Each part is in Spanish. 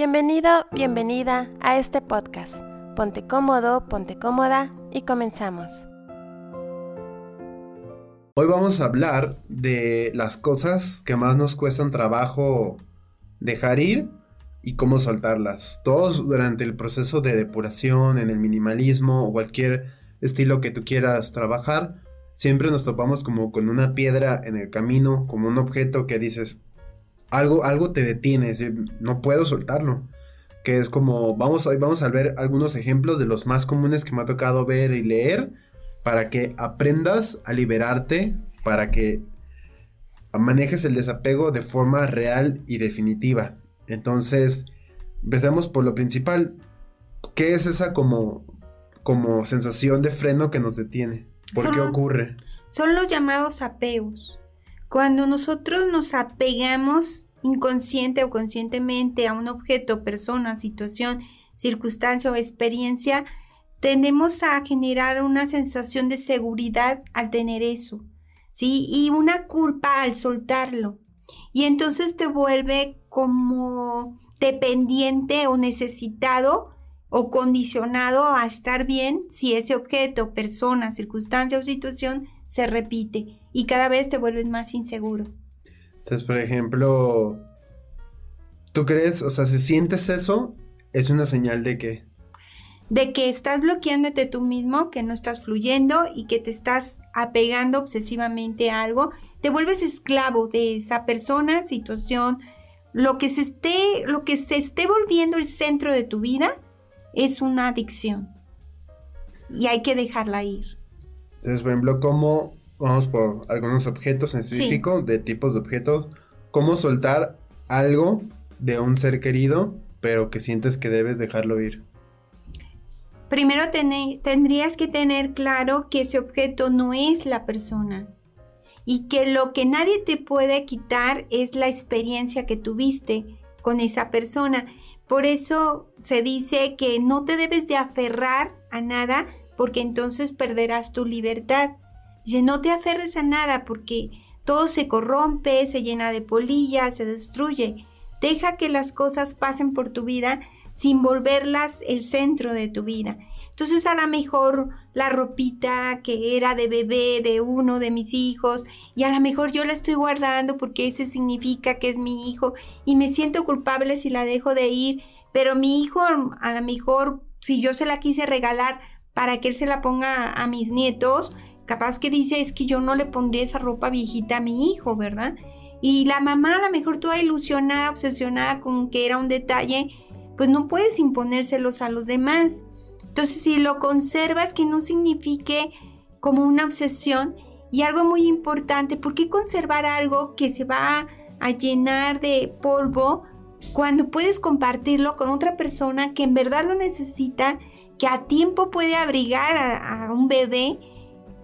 Bienvenido, bienvenida a este podcast. Ponte cómodo, ponte cómoda y comenzamos. Hoy vamos a hablar de las cosas que más nos cuestan trabajo dejar ir y cómo soltarlas. Todos durante el proceso de depuración, en el minimalismo o cualquier estilo que tú quieras trabajar, siempre nos topamos como con una piedra en el camino, como un objeto que dices, algo, algo te detiene, no puedo soltarlo. Que es como, vamos, hoy vamos a ver algunos ejemplos de los más comunes que me ha tocado ver y leer para que aprendas a liberarte, para que manejes el desapego de forma real y definitiva. Entonces, empecemos por lo principal. ¿Qué es esa como, como sensación de freno que nos detiene? ¿Por qué ocurre? Son los llamados apegos. Cuando nosotros nos apegamos inconsciente o conscientemente a un objeto, persona, situación, circunstancia o experiencia, tendemos a generar una sensación de seguridad al tener eso, ¿sí? Y una culpa al soltarlo. Y entonces te vuelve como dependiente o necesitado o condicionado a estar bien si ese objeto, persona, circunstancia o situación se repite y cada vez te vuelves más inseguro. Entonces, por ejemplo, ¿tú crees, o sea, si sientes eso, es una señal de que... De que estás bloqueándote tú mismo, que no estás fluyendo y que te estás apegando obsesivamente a algo, te vuelves esclavo de esa persona, situación, lo que se esté, lo que se esté volviendo el centro de tu vida es una adicción. Y hay que dejarla ir. Entonces, por ejemplo, ¿cómo, vamos por algunos objetos en específico, de tipos de objetos, cómo soltar algo de un ser querido, pero que sientes que debes dejarlo ir? Primero tendrías que tener claro que ese objeto no es la persona y que lo que nadie te puede quitar es la experiencia que tuviste con esa persona. Por eso se dice que no te debes de aferrar a nada porque entonces perderás tu libertad. Dice, no te aferres a nada porque todo se corrompe, se llena de polillas, se destruye. Deja que las cosas pasen por tu vida sin volverlas el centro de tu vida. Entonces a lo mejor la ropita que era de bebé de uno de mis hijos y a lo mejor yo la estoy guardando porque ese significa que es mi hijo y me siento culpable si la dejo de ir, pero mi hijo a lo mejor si yo se la quise regalar para que él se la ponga a mis nietos, capaz que dice es que yo no le pondría esa ropa viejita a mi hijo, ¿verdad? Y la mamá a lo mejor toda ilusionada, obsesionada con que era un detalle, pues no puedes imponérselos a los demás. Entonces, si lo conservas, que no signifique como una obsesión y algo muy importante, ¿por qué conservar algo que se va a llenar de polvo cuando puedes compartirlo con otra persona que en verdad lo necesita que a tiempo puede abrigar a, un bebé,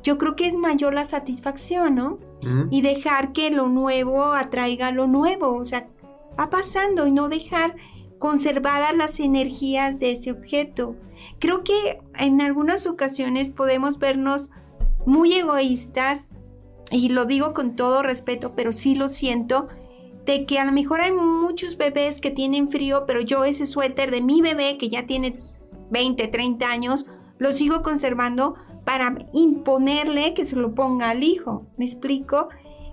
yo creo que es mayor la satisfacción, ¿no? Y dejar que lo nuevo atraiga lo nuevo, o sea, va pasando y no dejar conservadas las energías de ese objeto. Creo que en algunas ocasiones podemos vernos muy egoístas, y lo digo con todo respeto, pero sí lo siento, de que a lo mejor hay muchos bebés que tienen frío, pero yo ese suéter de mi bebé que ya tiene 20, 30 años, lo sigo conservando para imponerle que se lo ponga al hijo. ¿Me explico?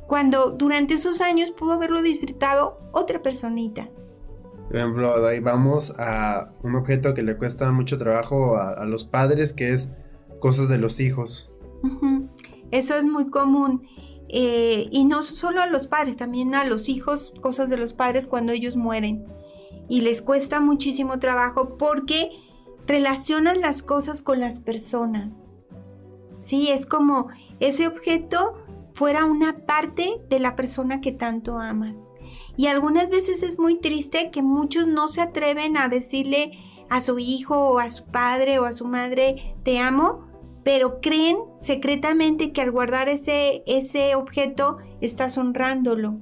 Cuando durante esos años pudo haberlo disfrutado otra personita. Por ejemplo, ahí vamos a un objeto que le cuesta mucho trabajo a, los padres, que es cosas de los hijos. Eso es muy común. Eh, y no solo a los padres, también a los hijos, cosas de los padres cuando ellos mueren. Y les cuesta muchísimo trabajo porque relacionan las cosas con las personas. Sí, es como ese objeto fuera una parte de la persona que tanto amas. Y algunas veces es muy triste que muchos no se atreven a decirle a su hijo o a su padre o a su madre te amo, pero creen secretamente que al guardar ese, ese objeto estás honrándolo.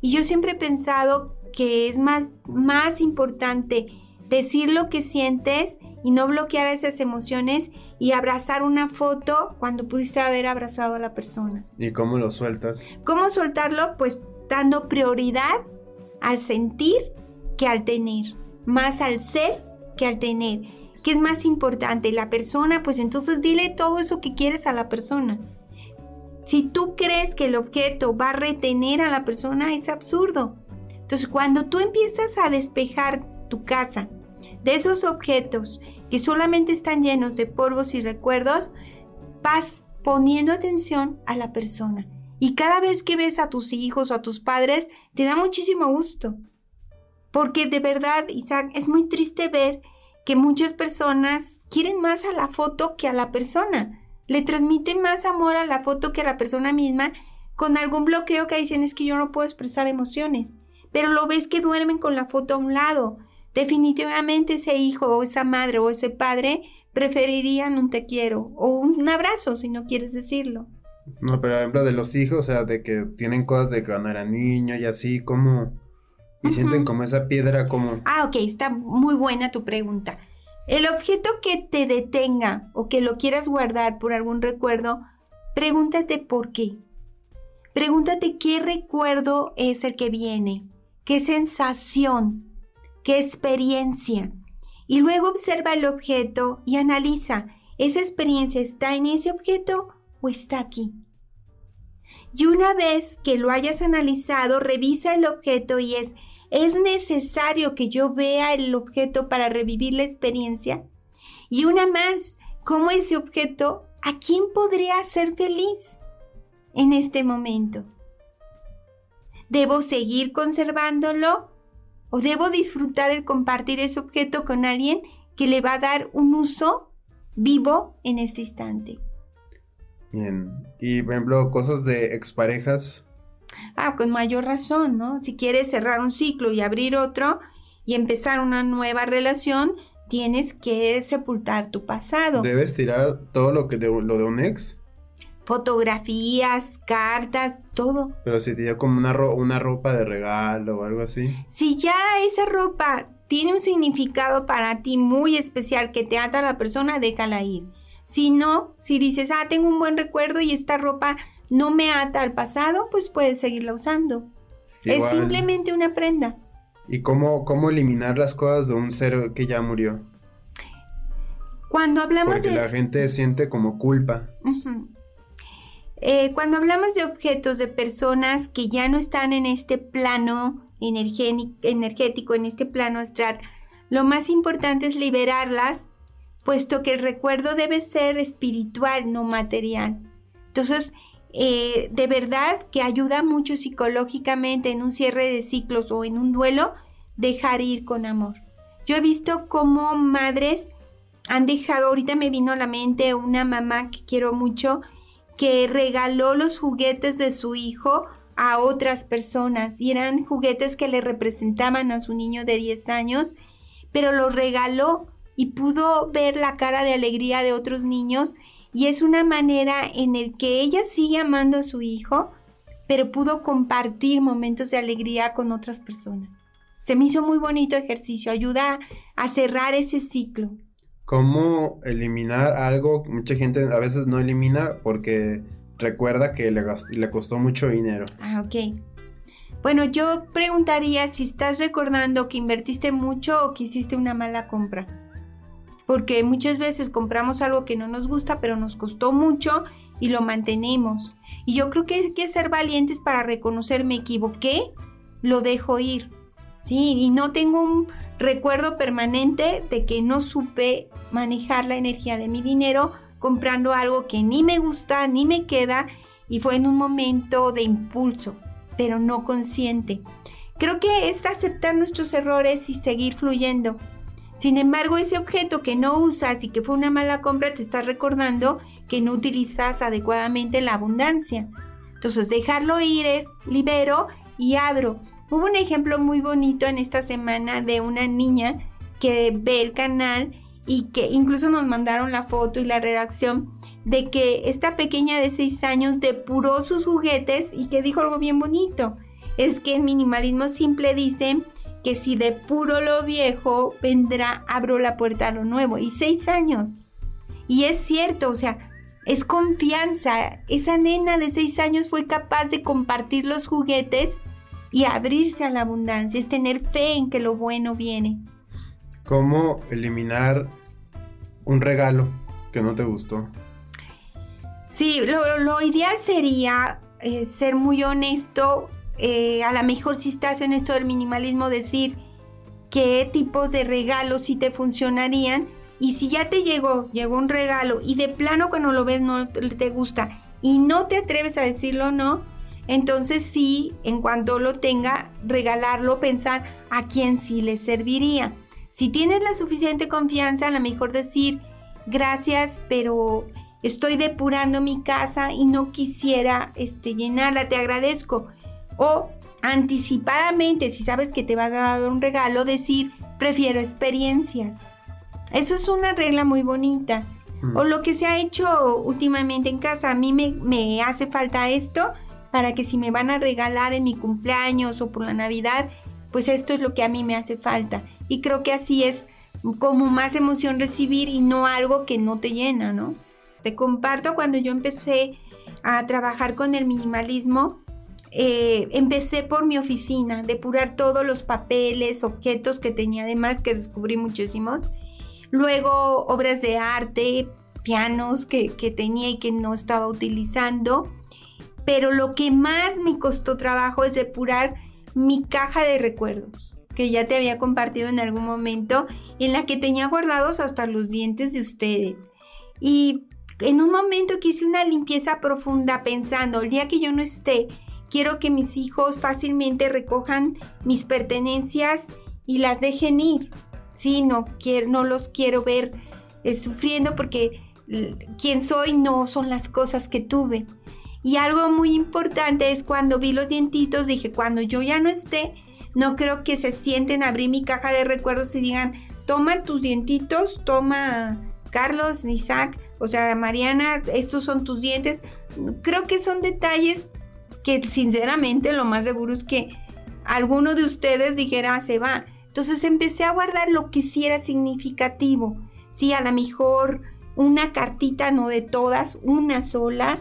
Y yo siempre he pensado que es más, más importante decir lo que sientes y no bloquear esas emociones y abrazar una foto cuando pudiste haber abrazado a la persona. ¿Y cómo lo sueltas? ¿Cómo soltarlo? Pues dando prioridad al sentir que al tener. más al ser que al tener. ¿Qué es más importante? La persona, pues entonces dile todo eso que quieres a la persona. Si tú crees que el objeto va a retener a la persona, es absurdo. Entonces, cuando tú empiezas a despejar tu casa de esos objetos que solamente están llenos de polvos y recuerdos, vas poniendo atención a la persona. Y cada vez que ves a tus hijos o a tus padres, te da muchísimo gusto. Porque de verdad, Isaac, es muy triste ver que muchas personas quieren más a la foto que a la persona. Le transmiten más amor a la foto que a la persona misma con algún bloqueo que dicen es que yo no puedo expresar emociones. Pero lo ves que duermen con la foto a un lado. Definitivamente ese hijo o esa madre o ese padre preferirían un te quiero o un abrazo si no quieres decirlo. No, pero ejemplo de los hijos, o sea, de que tienen cosas de cuando era niño y así, como y sienten como esa piedra como... Ah, ok, está muy buena tu pregunta. El objeto que te detenga o que lo quieras guardar por algún recuerdo, pregúntate por qué. Pregúntate qué recuerdo es el que viene, qué sensación, qué experiencia. Y luego observa el objeto y analiza, ¿esa experiencia está en ese objeto o está aquí? Y una vez que lo hayas analizado, revisa el objeto y es, ¿Es necesario que yo vea el objeto para revivir la experiencia? Y una más, ¿cómo ese objeto a quién podría hacer feliz en este momento? ¿Debo seguir conservándolo? ¿O debo disfrutar el compartir ese objeto con alguien que le va a dar un uso vivo en este instante? Bien. Y por ejemplo, cosas de exparejas. Ah, con mayor razón, ¿no? Si quieres cerrar un ciclo y abrir otro y empezar una nueva relación, tienes que sepultar tu pasado. ¿Debes tirar todo lo que de, lo de un ex? Fotografías, cartas, todo. Pero si te dio como una, una ropa de regalo o algo así. Si ya esa ropa tiene un significado para ti muy especial que te ata a la persona, déjala ir. Si no, si dices, ah, tengo un buen recuerdo y esta ropa no me ata al pasado, pues puedes seguirla usando. Es simplemente una prenda. ¿Y cómo, cómo eliminar las cosas de un ser que ya murió? Cuando hablamos Porque la gente siente como culpa. Eh, cuando hablamos de objetos, de personas que ya no están en este plano energético, en este plano astral, lo más importante es liberarlas, puesto que el recuerdo debe ser espiritual, no material. Entonces, eh, de verdad que ayuda mucho psicológicamente en un cierre de ciclos o en un duelo, dejar ir con amor. Yo he visto cómo madres han dejado, ahorita me vino a la mente una mamá que quiero mucho, que regaló los juguetes de su hijo a otras personas y eran juguetes que le representaban a su niño de 10 años, pero los regaló y pudo ver la cara de alegría de otros niños y es una manera en el que ella sigue amando a su hijo, pero pudo compartir momentos de alegría con otras personas. Se me hizo muy bonito ejercicio, ayuda a cerrar ese ciclo. ¿Cómo eliminar algo? Mucha gente a veces no elimina porque recuerda que le, le costó mucho dinero. Ah, ok. Bueno, yo preguntaría si estás recordando que invertiste mucho o que hiciste una mala compra porque muchas veces compramos algo que no nos gusta, pero nos costó mucho y lo mantenemos. Y yo creo que hay que ser valientes para reconocer me equivoqué, lo dejo ir. Sí, y no tengo un recuerdo permanente de que no supe manejar la energía de mi dinero comprando algo que ni me gusta ni me queda y fue en un momento de impulso, pero no consciente. Creo que es aceptar nuestros errores y seguir fluyendo. Sin embargo, ese objeto que no usas y que fue una mala compra te está recordando que no utilizas adecuadamente la abundancia. Entonces, dejarlo ir es libero y abro. Hubo un ejemplo muy bonito en esta semana de una niña que ve el canal y que incluso nos mandaron la foto y la redacción de que esta pequeña de 6 años depuró sus juguetes y que dijo algo bien bonito. Es que en minimalismo simple dice que si de puro lo viejo vendrá, abro la puerta a lo nuevo. Y seis años. Y es cierto, o sea, es confianza. Esa nena de seis años fue capaz de compartir los juguetes y abrirse a la abundancia. Es tener fe en que lo bueno viene. cómo eliminar un regalo que no te gustó. Sí, lo, ideal sería eh, ser muy honesto. Eh, a lo mejor si estás en esto del minimalismo, decir qué tipos de regalos sí te funcionarían. Y si ya te llegó, llegó un regalo y de plano cuando lo ves no te gusta y no te atreves a decirlo no, entonces sí, en cuanto lo tenga, regalarlo, pensar a quién sí le serviría. Si tienes la suficiente confianza, a lo mejor decir gracias, pero estoy depurando mi casa y no quisiera este, llenarla, te agradezco. O anticipadamente, si sabes que te va a dar un regalo, decir prefiero experiencias. Eso es una regla muy bonita. Mm. O lo que se ha hecho últimamente en casa, a mí me, me hace falta esto, para que si me van a regalar en mi cumpleaños o por la Navidad, pues esto es lo que a mí me hace falta. Y creo que así es como más emoción recibir y no algo que no te llena, ¿no? Te comparto cuando yo empecé a trabajar con el minimalismo, eh, empecé por mi oficina, depurar todos los papeles, objetos que tenía además, que descubrí muchísimos. Luego obras de arte, pianos que, que tenía y que no estaba utilizando pero lo que más me costó trabajo es depurar mi caja de recuerdos, que ya te había compartido en algún momento, en la que tenía guardados hasta los dientes de ustedes. Y en un momento que hice una limpieza profunda pensando, el día que yo no esté, quiero que mis hijos fácilmente recojan mis pertenencias y las dejen ir. Sí, no, quiero, no los quiero ver eh, sufriendo porque quien soy no son las cosas que tuve. Y algo muy importante es cuando vi los dientitos, dije, cuando yo ya no esté, no creo que se sienten abrir mi caja de recuerdos y digan, toma tus dientitos, toma Carlos, Isaac, o sea, Mariana, estos son tus dientes. Creo que son detalles que sinceramente lo más seguro es que alguno de ustedes dijera, ah, se va. Entonces empecé a guardar lo que sí era significativo. Sí, a lo mejor una cartita, no de todas, una sola,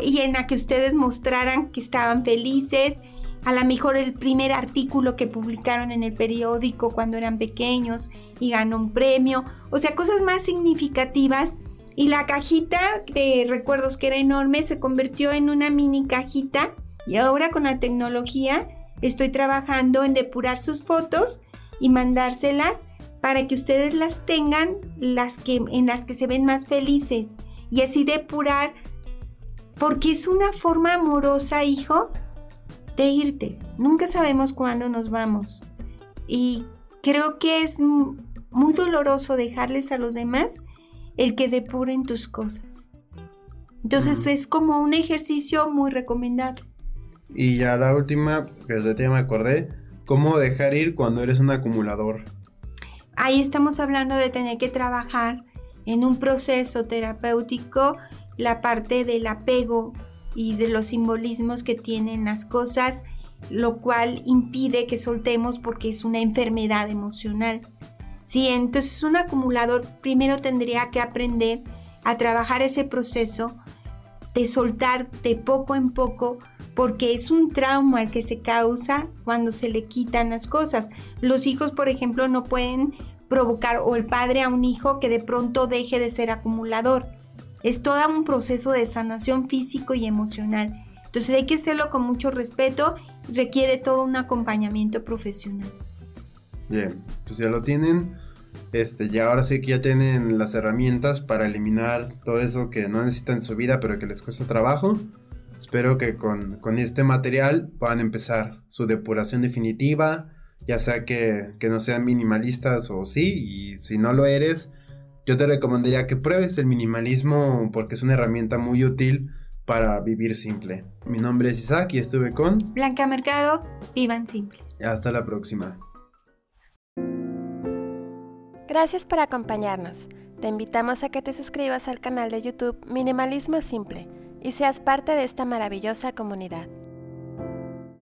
y en la que ustedes mostraran que estaban felices, a lo mejor el primer artículo que publicaron en el periódico cuando eran pequeños y ganó un premio, o sea, cosas más significativas. Y la cajita de recuerdos que era enorme se convirtió en una mini cajita. Y ahora con la tecnología estoy trabajando en depurar sus fotos y mandárselas para que ustedes las tengan las que, en las que se ven más felices. Y así depurar porque es una forma amorosa, hijo, de irte. Nunca sabemos cuándo nos vamos. Y creo que es muy doloroso dejarles a los demás el que depuren tus cosas. Entonces es como un ejercicio muy recomendable. Y ya la última, que ya me acordé, ¿cómo dejar ir cuando eres un acumulador? Ahí estamos hablando de tener que trabajar en un proceso terapéutico la parte del apego y de los simbolismos que tienen las cosas, lo cual impide que soltemos porque es una enfermedad emocional. Sí, entonces un acumulador primero tendría que aprender a trabajar ese proceso de soltar de poco en poco porque es un trauma el que se causa cuando se le quitan las cosas. Los hijos, por ejemplo, no pueden provocar o el padre a un hijo que de pronto deje de ser acumulador. Es todo un proceso de sanación físico y emocional. Entonces hay que hacerlo con mucho respeto y requiere todo un acompañamiento profesional. Bien, pues ya lo tienen. Este, ya ahora sí que ya tienen las herramientas para eliminar todo eso que no necesitan en su vida, pero que les cuesta trabajo. Espero que con, con este material puedan empezar su depuración definitiva, ya sea que, que no sean minimalistas o sí, y si no lo eres, yo te recomendaría que pruebes el minimalismo porque es una herramienta muy útil para vivir simple. Mi nombre es Isaac y estuve con Blanca Mercado. Vivan simples. Hasta la próxima. Gracias por acompañarnos. Te invitamos a que te suscribas al canal de YouTube Minimalismo Simple y seas parte de esta maravillosa comunidad.